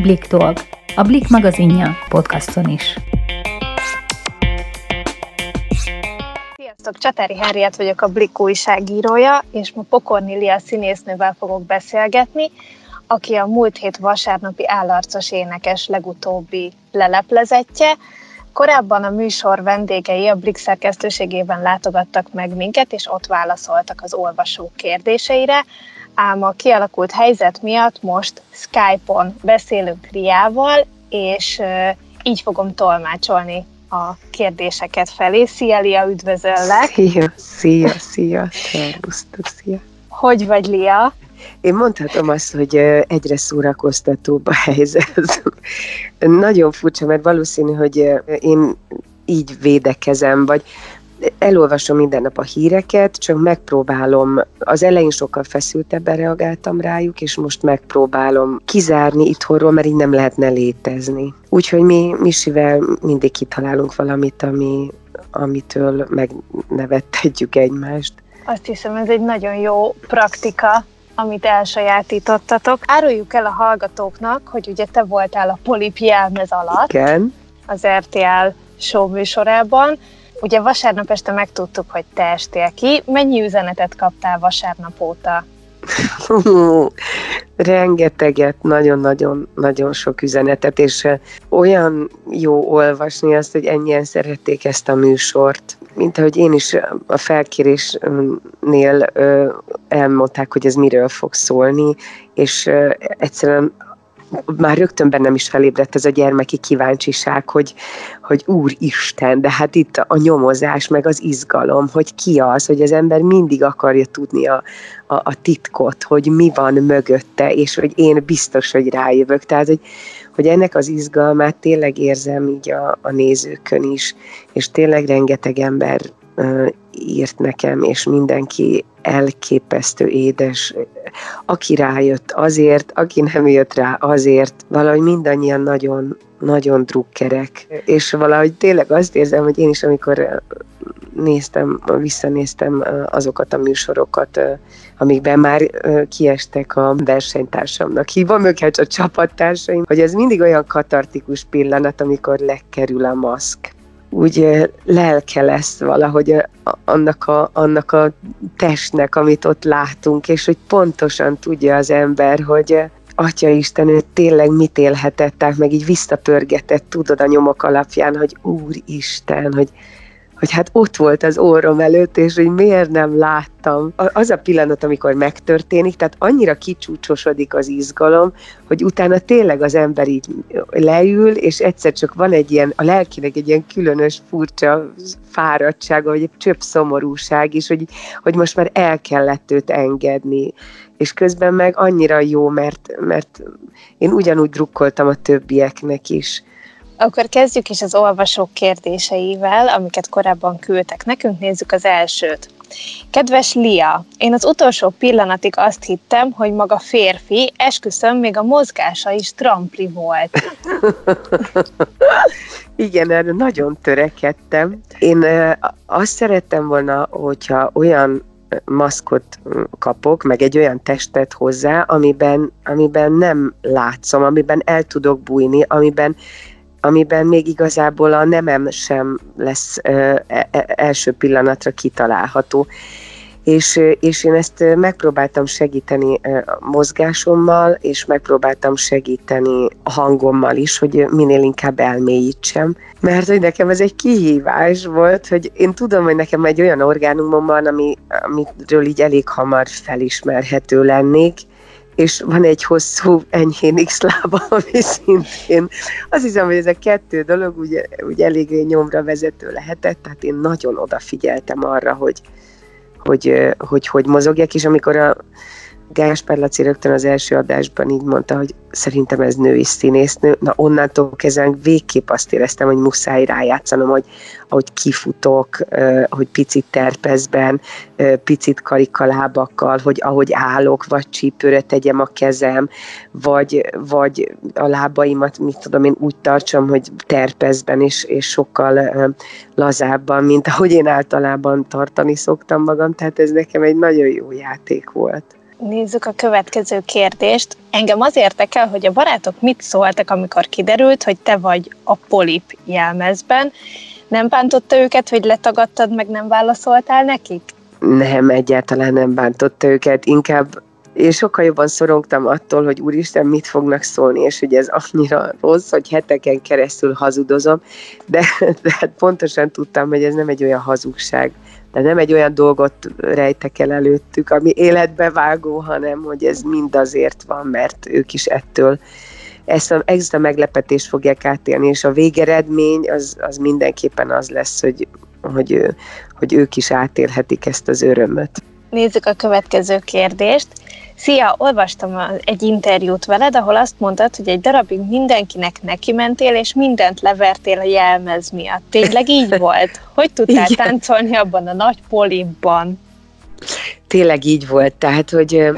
Blik Talk, a Blik magazinja podcaston is. Sziasztok, Csatári Henriett vagyok a Blik újságírója, és ma Pokorni Lia színésznővel fogok beszélgetni, aki a múlt hét vasárnapi állarcos énekes legutóbbi leleplezetje. Korábban a műsor vendégei a Blik szerkesztőségében látogattak meg minket, és ott válaszoltak az olvasók kérdéseire, ám a kialakult helyzet miatt most Skype-on beszélünk Riával, és így fogom tolmácsolni a kérdéseket felé. Szia, Lia, üdvözöllek! Szia, szia, szia, szervusztok, szia! Hogy vagy, Lia? Én mondhatom azt, hogy egyre szórakoztatóbb a helyzet. Nagyon furcsa, mert valószínű, hogy én így védekezem, vagy elolvasom minden nap a híreket, csak megpróbálom, az elején sokkal feszültebben reagáltam rájuk, és most megpróbálom kizárni itthonról, mert így nem lehetne létezni. Úgyhogy mi Misivel mindig kitalálunk valamit, ami, amitől megnevettetjük egymást. Azt hiszem, ez egy nagyon jó praktika, amit elsajátítottatok. Áruljuk el a hallgatóknak, hogy ugye te voltál a Polip jelmez alatt. Igen. Az RTL show műsorában. Ugye vasárnap este megtudtuk, hogy te estél ki. Mennyi üzenetet kaptál vasárnap óta? rengeteget, nagyon-nagyon-nagyon sok üzenetet, és olyan jó olvasni azt, hogy ennyien szerették ezt a műsort. Mint ahogy én is a felkérésnél elmondták, hogy ez miről fog szólni, és egyszerűen már rögtön bennem is felébredt ez a gyermeki kíváncsiság, hogy, hogy úristen, de hát itt a nyomozás, meg az izgalom, hogy ki az, hogy az ember mindig akarja tudni a, a, a titkot, hogy mi van mögötte, és hogy én biztos, hogy rájövök. Tehát, hogy, hogy ennek az izgalmát tényleg érzem így a, a nézőkön is, és tényleg rengeteg ember írt nekem, és mindenki elképesztő édes, aki rájött azért, aki nem jött rá azért, valahogy mindannyian nagyon, nagyon drukkerek, és valahogy tényleg azt érzem, hogy én is, amikor néztem, visszanéztem azokat a műsorokat, amikben már kiestek a versenytársamnak. Hívom őket a csapattársaim, hogy ez mindig olyan katartikus pillanat, amikor lekerül a maszk úgy lelke lesz valahogy annak a, annak a testnek, amit ott látunk, és hogy pontosan tudja az ember, hogy Atya Isten, ő tényleg mit élhetett, meg így visszapörgetett, tudod a nyomok alapján, hogy Úristen, hogy hogy hát ott volt az orrom előtt, és hogy miért nem láttam. Az a pillanat, amikor megtörténik, tehát annyira kicsúcsosodik az izgalom, hogy utána tényleg az ember így leül, és egyszer csak van egy ilyen, a lelkinek egy ilyen különös, furcsa fáradtsága, vagy egy csöpp szomorúság is, hogy, hogy most már el kellett őt engedni. És közben meg annyira jó, mert, mert én ugyanúgy drukkoltam a többieknek is akkor kezdjük is az olvasók kérdéseivel, amiket korábban küldtek nekünk. Nézzük az elsőt. Kedves Lia, én az utolsó pillanatig azt hittem, hogy maga férfi, esküszöm, még a mozgása is trampli volt. Igen, erre nagyon törekedtem. Én azt szerettem volna, hogyha olyan maszkot kapok, meg egy olyan testet hozzá, amiben, amiben nem látszom, amiben el tudok bújni, amiben amiben még igazából a nemem sem lesz e, e, első pillanatra kitalálható. És, és én ezt megpróbáltam segíteni mozgásommal, és megpróbáltam segíteni hangommal is, hogy minél inkább elmélyítsem. Mert hogy nekem ez egy kihívás volt, hogy én tudom, hogy nekem egy olyan orgánumom van, ami, amiről így elég hamar felismerhető lennék, és van egy hosszú enyhén x lába, ami szintén, azt hiszem, hogy ez a kettő dolog úgy, úgy eléggé nyomra vezető lehetett, tehát én nagyon odafigyeltem arra, hogy hogy, hogy, hogy mozogjak, és amikor a Gáspár Laci rögtön az első adásban így mondta, hogy szerintem ez női színésznő. Na onnantól kezdve végképp azt éreztem, hogy muszáj rájátszanom, hogy ahogy kifutok, hogy picit terpezben, picit karikalábakkal, hogy ahogy állok, vagy csípőre tegyem a kezem, vagy, vagy a lábaimat, mit tudom én, úgy tartsam, hogy terpezben, és, és sokkal lazábban, mint ahogy én általában tartani szoktam magam, tehát ez nekem egy nagyon jó játék volt. Nézzük a következő kérdést. Engem az érdekel, hogy a barátok mit szóltak, amikor kiderült, hogy te vagy a polip jelmezben. Nem bántotta őket, hogy letagadtad, meg nem válaszoltál nekik? Nem, egyáltalán nem bántotta őket, inkább én sokkal jobban szorongtam attól, hogy úristen, mit fognak szólni, és hogy ez annyira rossz, hogy heteken keresztül hazudozom, de, de hát pontosan tudtam, hogy ez nem egy olyan hazugság, de nem egy olyan dolgot rejtek el előttük, ami életbe vágó, hanem hogy ez mind azért van, mert ők is ettől ezt a, ezt a meglepetést fogják átélni, és a végeredmény az, az mindenképpen az lesz, hogy, hogy, hogy ők is átélhetik ezt az örömöt. Nézzük a következő kérdést. Szia, olvastam egy interjút veled, ahol azt mondtad, hogy egy darabig mindenkinek neki mentél, és mindent levertél a jelmez miatt. Tényleg így volt? Hogy tudtál Igen. táncolni abban a nagy polibban? Tényleg így volt, tehát, hogy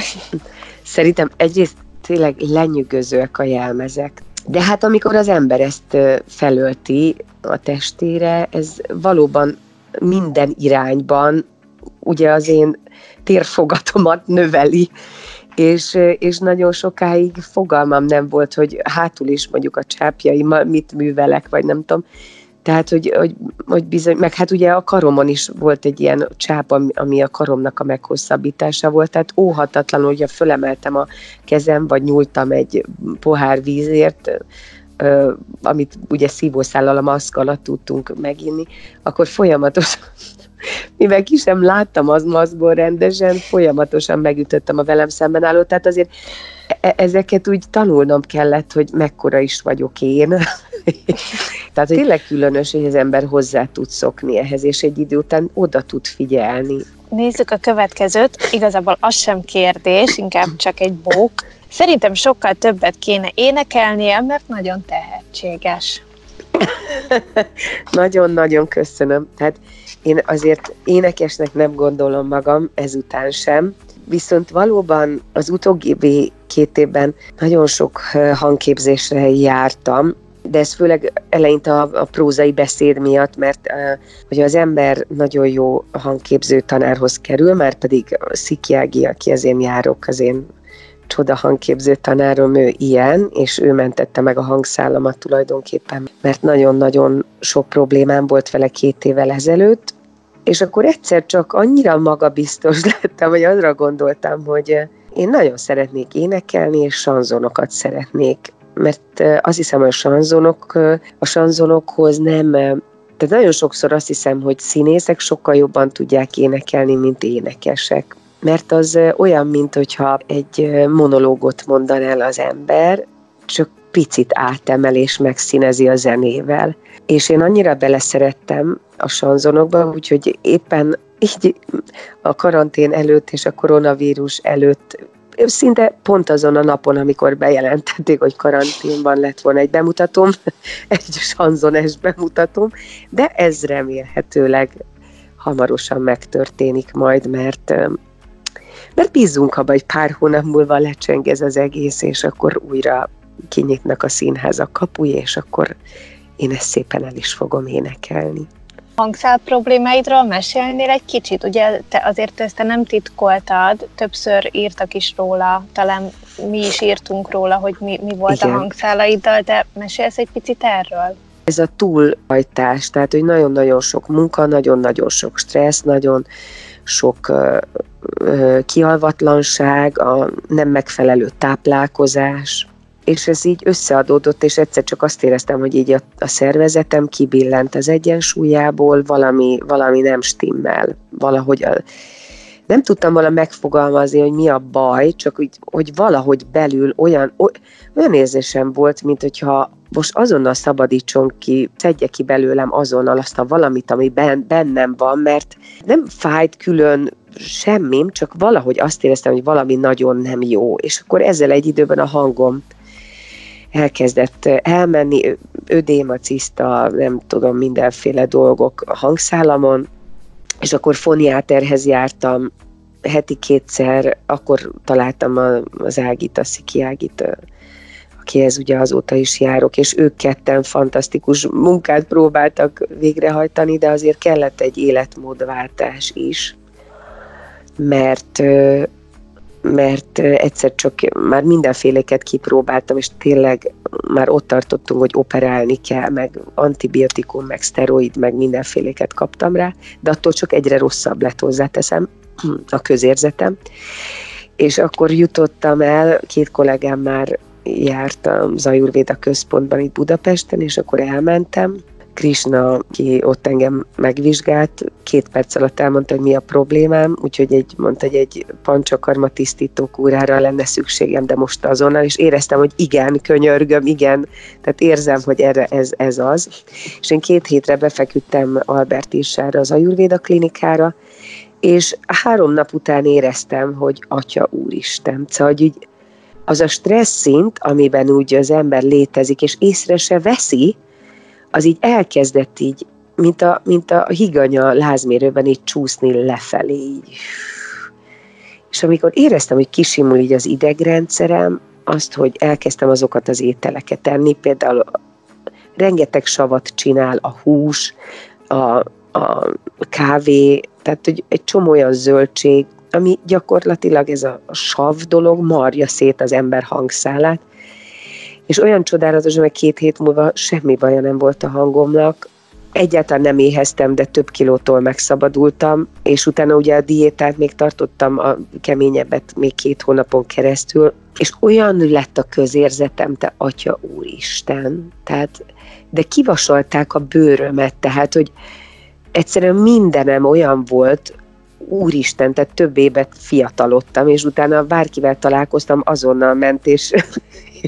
szerintem egyrészt tényleg lenyűgözőek a jelmezek. De hát amikor az ember ezt felölti a testére, ez valóban minden irányban ugye az én térfogatomat növeli, és, és nagyon sokáig fogalmam nem volt, hogy hátul is mondjuk a csápjaimmal mit művelek, vagy nem tudom. Tehát, hogy, hogy, hogy bizony, meg hát ugye a karomon is volt egy ilyen csáp, ami a karomnak a meghosszabbítása volt, tehát óhatatlanul, hogyha fölemeltem a kezem, vagy nyúltam egy pohár vízért, amit ugye szívószállal a maszk alatt tudtunk meginni, akkor folyamatosan mivel ki sem láttam az maszkból rendesen, folyamatosan megütöttem a velem szemben álló, tehát azért e- ezeket úgy tanulnom kellett, hogy mekkora is vagyok én. tehát tényleg különös, hogy az ember hozzá tud szokni ehhez, és egy idő után oda tud figyelni. Nézzük a következőt. Igazából az sem kérdés, inkább csak egy bók. Szerintem sokkal többet kéne énekelnie, mert nagyon tehetséges. Nagyon-nagyon köszönöm. Tehát én azért énekesnek nem gondolom magam ezután sem, viszont valóban az utóbbi két évben nagyon sok hangképzésre jártam, de ez főleg eleinte a, a prózai beszéd miatt, mert hogy az ember nagyon jó hangképző tanárhoz kerül, mert pedig Szikiági, aki az én járok, az én csoda hangképző tanárom, ő ilyen, és ő mentette meg a hangszállamat tulajdonképpen, mert nagyon-nagyon sok problémám volt vele két évvel ezelőtt, és akkor egyszer csak annyira magabiztos lettem, hogy arra gondoltam, hogy én nagyon szeretnék énekelni, és sanzonokat szeretnék. Mert azt hiszem, hogy a sanzonok, a sanzonokhoz nem, tehát nagyon sokszor azt hiszem, hogy színészek sokkal jobban tudják énekelni, mint énekesek mert az olyan, mint hogyha egy monológot mondan el az ember, csak picit átemel és megszínezi a zenével. És én annyira beleszerettem a sanzonokba, úgyhogy éppen így a karantén előtt és a koronavírus előtt szinte pont azon a napon, amikor bejelentették, hogy karanténban lett volna egy bemutatóm, egy sanzones bemutatóm, de ez remélhetőleg hamarosan megtörténik majd, mert mert bízunk abba, hogy pár hónap múlva lecseng ez az egész, és akkor újra kinyitnak a színházak kapuja, és akkor én ezt szépen el is fogom énekelni. Hangszál problémáidról mesélnél egy kicsit? Ugye te azért ezt te nem titkoltad, többször írtak is róla, talán mi is írtunk róla, hogy mi, mi volt Igen. a hangszálaiddal, de mesélsz egy picit erről? Ez a túlhajtás, tehát hogy nagyon-nagyon sok munka, nagyon-nagyon sok stressz, nagyon sok kialvatlanság, a nem megfelelő táplálkozás, és ez így összeadódott, és egyszer csak azt éreztem, hogy így a, a szervezetem kibillent az egyensúlyából, valami, valami nem stimmel, valahogy a, nem tudtam volna megfogalmazni, hogy mi a baj, csak úgy, hogy valahogy belül olyan, olyan érzésem volt, mint hogyha most azonnal szabadítson ki, szedje ki belőlem azonnal azt a valamit, ami bennem van, mert nem fájt külön semmim, csak valahogy azt éreztem, hogy valami nagyon nem jó, és akkor ezzel egy időben a hangom elkezdett elmenni, ödémaciszta, nem tudom, mindenféle dolgok a hangszálamon, és akkor foniáterhez jártam heti kétszer, akkor találtam az Ágit, a Sziki Ágit, akihez ugye azóta is járok, és ők ketten fantasztikus munkát próbáltak végrehajtani, de azért kellett egy életmódváltás is, mert mert egyszer csak már mindenféléket kipróbáltam, és tényleg már ott tartottunk, hogy operálni kell, meg antibiotikum, meg szteroid, meg mindenféléket kaptam rá, de attól csak egyre rosszabb lett hozzáteszem a közérzetem. És akkor jutottam el, két kollégám már jártam Zajurvéda központban itt Budapesten, és akkor elmentem, Krishna, ki ott engem megvizsgált, két perc alatt elmondta, hogy mi a problémám, úgyhogy egy, mondta, hogy egy pancsakarma tisztító kúrára lenne szükségem, de most azonnal, és éreztem, hogy igen, könyörgöm, igen, tehát érzem, hogy erre ez, ez az. És én két hétre befeküdtem Albert Isára, az Ajurvéda klinikára, és három nap után éreztem, hogy Atya Úristen, szóval, hogy az a stressz szint, amiben úgy az ember létezik, és észre se veszi, az így elkezdett így, mint a, mint a higanya lázmérőben így csúszni lefelé. Így. És amikor éreztem, hogy kisimul így az idegrendszerem, azt, hogy elkezdtem azokat az ételeket enni, például rengeteg savat csinál a hús, a, a kávé, tehát hogy egy csomó olyan zöldség, ami gyakorlatilag ez a sav dolog marja szét az ember hangszálát, és olyan csodálatos, hogy két hét múlva semmi baja nem volt a hangomnak, egyáltalán nem éheztem, de több kilótól megszabadultam, és utána ugye a diétát még tartottam a keményebbet még két hónapon keresztül, és olyan lett a közérzetem, te atya úristen, tehát, de kivasolták a bőrömet, tehát, hogy egyszerűen mindenem olyan volt, úristen, tehát több évet fiatalodtam, és utána bárkivel találkoztam, azonnal ment, és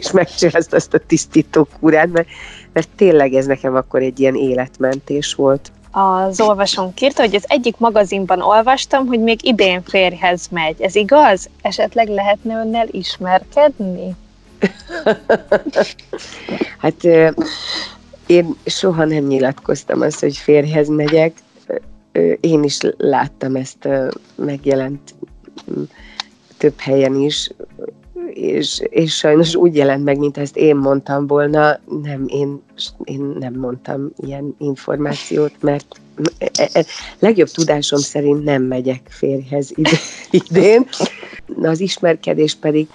és megcsinálta ezt a tisztító kúrát, mert, mert tényleg ez nekem akkor egy ilyen életmentés volt. Az olvasónk írta, hogy az egyik magazinban olvastam, hogy még idén férjhez megy. Ez igaz? Esetleg lehetne önnel ismerkedni? hát én soha nem nyilatkoztam azt, hogy férjhez megyek. Én is láttam ezt megjelent több helyen is, és, és sajnos úgy jelent meg, mint ezt én mondtam volna, nem, én, én nem mondtam ilyen információt, mert e, e, legjobb tudásom szerint nem megyek férjhez idén. Az ismerkedés pedig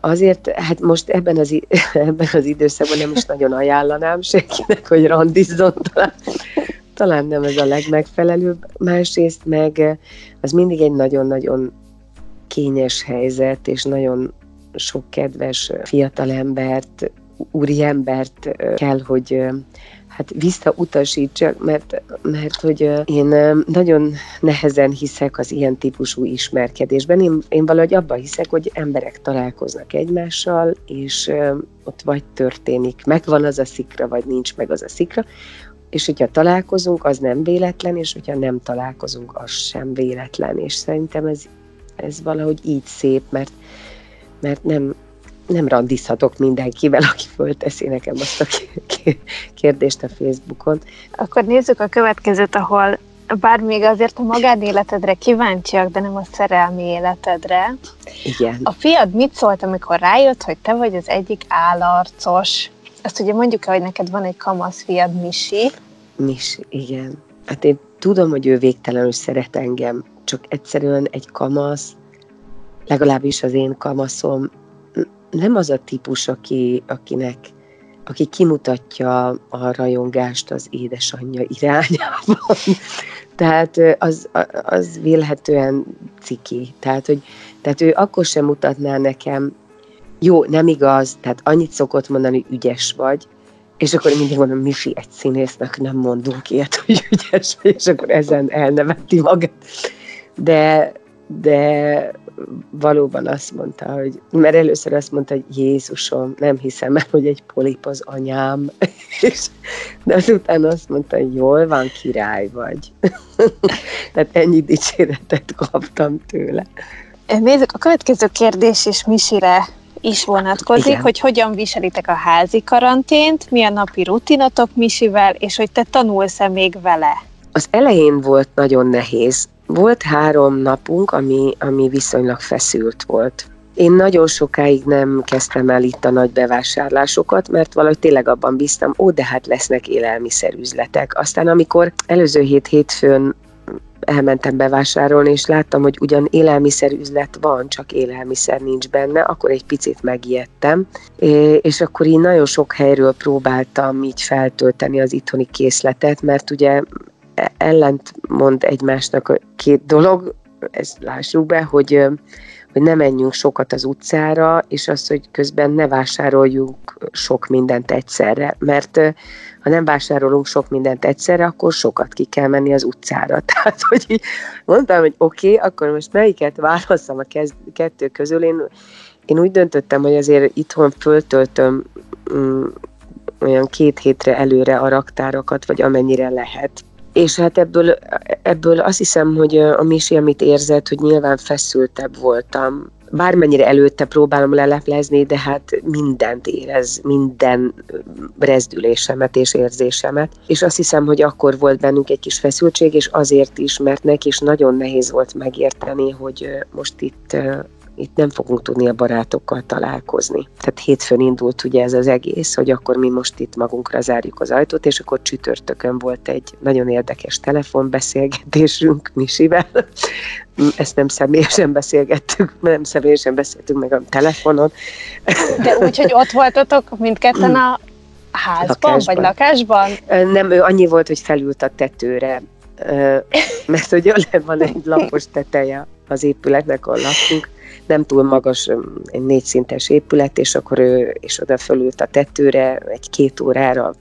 Azért, hát most ebben az, ebben az időszakban nem is nagyon ajánlanám senkinek, hogy randizzon, talán, talán nem ez a legmegfelelőbb. Másrészt meg az mindig egy nagyon-nagyon kényes helyzet, és nagyon sok kedves fiatalembert, úriembert kell, hogy hát visszautasítsak, mert, mert hogy én nagyon nehezen hiszek az ilyen típusú ismerkedésben. Én, én valahogy abban hiszek, hogy emberek találkoznak egymással, és ott vagy történik, megvan az a szikra, vagy nincs meg az a szikra, és hogyha találkozunk, az nem véletlen, és hogyha nem találkozunk, az sem véletlen, és szerintem ez ez valahogy így szép, mert, mert nem, nem randizhatok mindenkivel, aki fölteszi nekem azt a kérdést a Facebookon. Akkor nézzük a következőt, ahol bár még azért a magánéletedre kíváncsiak, de nem a szerelmi életedre. Igen. A fiad mit szólt, amikor rájött, hogy te vagy az egyik állarcos? Azt ugye mondjuk hogy neked van egy kamasz fiad, Misi. Misi, igen. Hát én tudom, hogy ő végtelenül szeret engem, csak egyszerűen egy kamasz, legalábbis az én kamaszom, nem az a típus, aki, akinek aki kimutatja a rajongást az édesanyja irányában. tehát az, az vélhetően ciki. Tehát, hogy, tehát ő akkor sem mutatná nekem, jó, nem igaz, tehát annyit szokott mondani, hogy ügyes vagy, és akkor mindig mondom, Mifi, egy színésznek nem mondunk ilyet, hogy ügyes és akkor ezen elneveti magát de, de valóban azt mondta, hogy, mert először azt mondta, hogy Jézusom, nem hiszem el, hogy egy polip az anyám, és, de azután azt mondta, hogy jól van, király vagy. Tehát ennyi dicséretet kaptam tőle. Nézzük, a következő kérdés is Misire is vonatkozik, Igen. hogy hogyan viselitek a házi karantént, mi a napi rutinatok Misivel, és hogy te tanulsz-e még vele? Az elején volt nagyon nehéz, volt három napunk, ami, ami viszonylag feszült volt. Én nagyon sokáig nem kezdtem el itt a nagy bevásárlásokat, mert valahogy tényleg abban bíztam, ó, de hát lesznek élelmiszerüzletek. Aztán amikor előző hét hétfőn elmentem bevásárolni, és láttam, hogy ugyan élelmiszerüzlet van, csak élelmiszer nincs benne, akkor egy picit megijedtem, és akkor így nagyon sok helyről próbáltam így feltölteni az itthoni készletet, mert ugye ellent mond egymásnak a két dolog, ezt lássuk be, hogy hogy ne menjünk sokat az utcára, és az, hogy közben ne vásároljunk sok mindent egyszerre, mert ha nem vásárolunk sok mindent egyszerre, akkor sokat ki kell menni az utcára. Tehát, hogy így mondtam, hogy oké, okay, akkor most melyiket válasszam a kez, kettő közül. Én, én úgy döntöttem, hogy azért itthon föltöltöm mm, olyan két hétre előre a raktárakat, vagy amennyire lehet. És hát ebből, ebből azt hiszem, hogy a Misi, amit érzett, hogy nyilván feszültebb voltam. Bármennyire előtte próbálom leleplezni, de hát mindent érez, minden rezdülésemet és érzésemet. És azt hiszem, hogy akkor volt bennünk egy kis feszültség, és azért is, mert neki is nagyon nehéz volt megérteni, hogy most itt itt nem fogunk tudni a barátokkal találkozni. Tehát hétfőn indult ugye ez az egész, hogy akkor mi most itt magunkra zárjuk az ajtót, és akkor csütörtökön volt egy nagyon érdekes telefonbeszélgetésünk Misivel. Ezt nem személyesen beszélgettük, nem személyesen beszéltünk meg a telefonon. De úgy, hogy ott voltatok mindketten a házban, lakásban. vagy lakásban? Nem, ő annyi volt, hogy felült a tetőre, mert ugye van egy lapos teteje az épületnek, ahol laktunk, nem túl magas, egy négyszintes épület, és akkor ő és oda fölült a tetőre egy-két órára,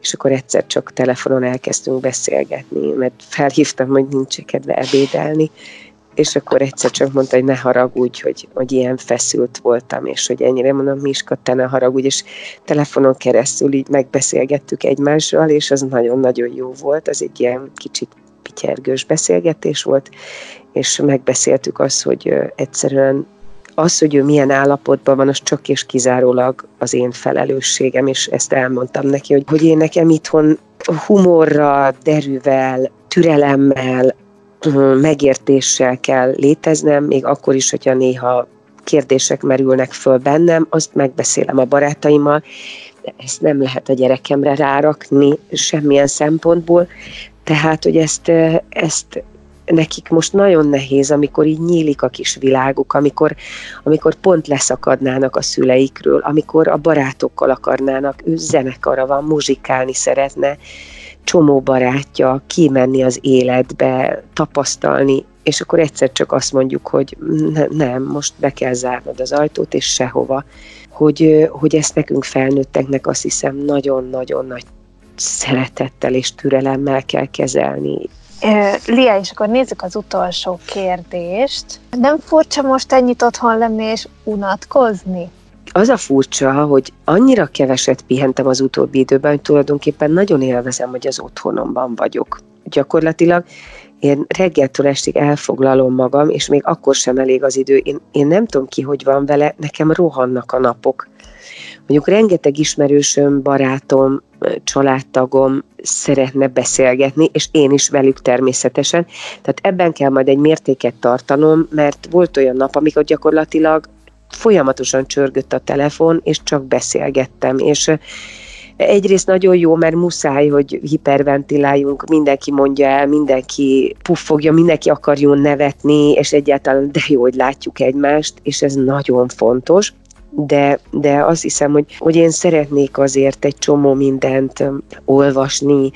és akkor egyszer csak telefonon elkezdtünk beszélgetni, mert felhívtam, hogy nincs kedve ebédelni, és akkor egyszer csak mondta, hogy ne haragudj, hogy, hogy ilyen feszült voltam, és hogy ennyire mondom, Miska, te ne haragudj, és telefonon keresztül így megbeszélgettük egymással, és az nagyon-nagyon jó volt, az egy ilyen kicsit pityergős beszélgetés volt, és megbeszéltük azt, hogy egyszerűen az, hogy ő milyen állapotban van, az csak és kizárólag az én felelősségem, és ezt elmondtam neki, hogy, hogy én nekem itthon humorral, derűvel, türelemmel, megértéssel kell léteznem, még akkor is, hogyha néha kérdések merülnek föl bennem, azt megbeszélem a barátaimmal, de ezt nem lehet a gyerekemre rárakni semmilyen szempontból, tehát, hogy ezt, ezt nekik most nagyon nehéz, amikor így nyílik a kis világuk, amikor, amikor pont leszakadnának a szüleikről, amikor a barátokkal akarnának, ő zenekara van, muzsikálni szeretne, csomó barátja, kimenni az életbe, tapasztalni, és akkor egyszer csak azt mondjuk, hogy ne, nem, most be kell zárnod az ajtót, és sehova. Hogy, hogy ezt nekünk felnőtteknek azt hiszem nagyon-nagyon nagy szeretettel és türelemmel kell kezelni. Lia, és akkor nézzük az utolsó kérdést. Nem furcsa most ennyit otthon lenni és unatkozni? Az a furcsa, hogy annyira keveset pihentem az utóbbi időben, hogy tulajdonképpen nagyon élvezem, hogy az otthonomban vagyok. Gyakorlatilag én reggeltől estig elfoglalom magam, és még akkor sem elég az idő. Én, én nem tudom ki, hogy van vele, nekem rohannak a napok. Mondjuk rengeteg ismerősöm, barátom, családtagom szeretne beszélgetni, és én is velük természetesen. Tehát ebben kell majd egy mértéket tartanom, mert volt olyan nap, amikor gyakorlatilag folyamatosan csörgött a telefon, és csak beszélgettem, és egyrészt nagyon jó, mert muszáj, hogy hiperventiláljunk, mindenki mondja el, mindenki puffogja, mindenki akarjon nevetni, és egyáltalán de jó, hogy látjuk egymást, és ez nagyon fontos de, de azt hiszem, hogy, hogy én szeretnék azért egy csomó mindent olvasni,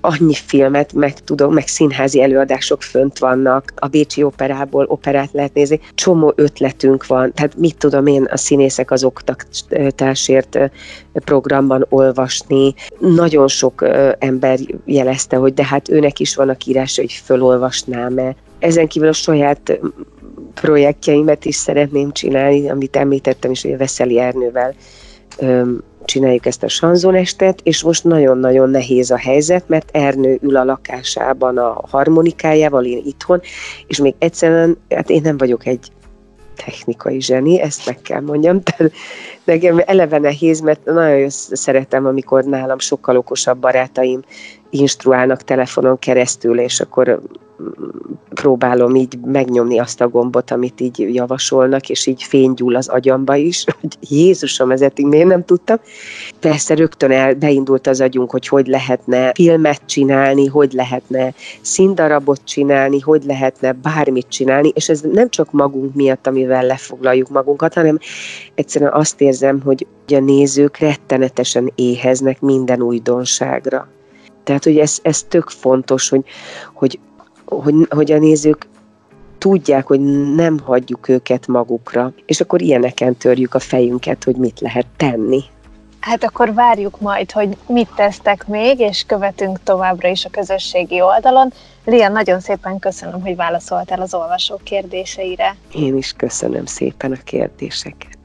annyi filmet meg tudom, meg színházi előadások fönt vannak, a Bécsi Operából operát lehet nézni, csomó ötletünk van, tehát mit tudom én a színészek az oktatásért programban olvasni. Nagyon sok ember jelezte, hogy de hát őnek is van a írás, hogy fölolvasnám-e. Ezen kívül a saját projektjeimet is szeretném csinálni, amit említettem is, hogy a Veszeli Ernővel öm, csináljuk ezt a sanzonestet, és most nagyon-nagyon nehéz a helyzet, mert Ernő ül a lakásában a harmonikájával, én itthon, és még egyszerűen, hát én nem vagyok egy technikai zseni, ezt meg kell mondjam, tehát nekem eleve nehéz, mert nagyon szeretem, amikor nálam sokkal okosabb barátaim instruálnak telefonon keresztül, és akkor próbálom így megnyomni azt a gombot, amit így javasolnak, és így fénygyúl az agyamba is, hogy Jézusom, ezért így miért nem tudtam. Persze rögtön el, beindult az agyunk, hogy hogy lehetne filmet csinálni, hogy lehetne színdarabot csinálni, hogy lehetne bármit csinálni, és ez nem csak magunk miatt, amivel lefoglaljuk magunkat, hanem egyszerűen azt érzem, hogy a nézők rettenetesen éheznek minden újdonságra. Tehát, hogy ez, ez tök fontos, hogy, hogy hogy, hogy a nézők tudják, hogy nem hagyjuk őket magukra, és akkor ilyeneken törjük a fejünket, hogy mit lehet tenni. Hát akkor várjuk majd, hogy mit tesztek még, és követünk továbbra is a közösségi oldalon. Lia, nagyon szépen köszönöm, hogy válaszoltál az olvasók kérdéseire. Én is köszönöm szépen a kérdéseket.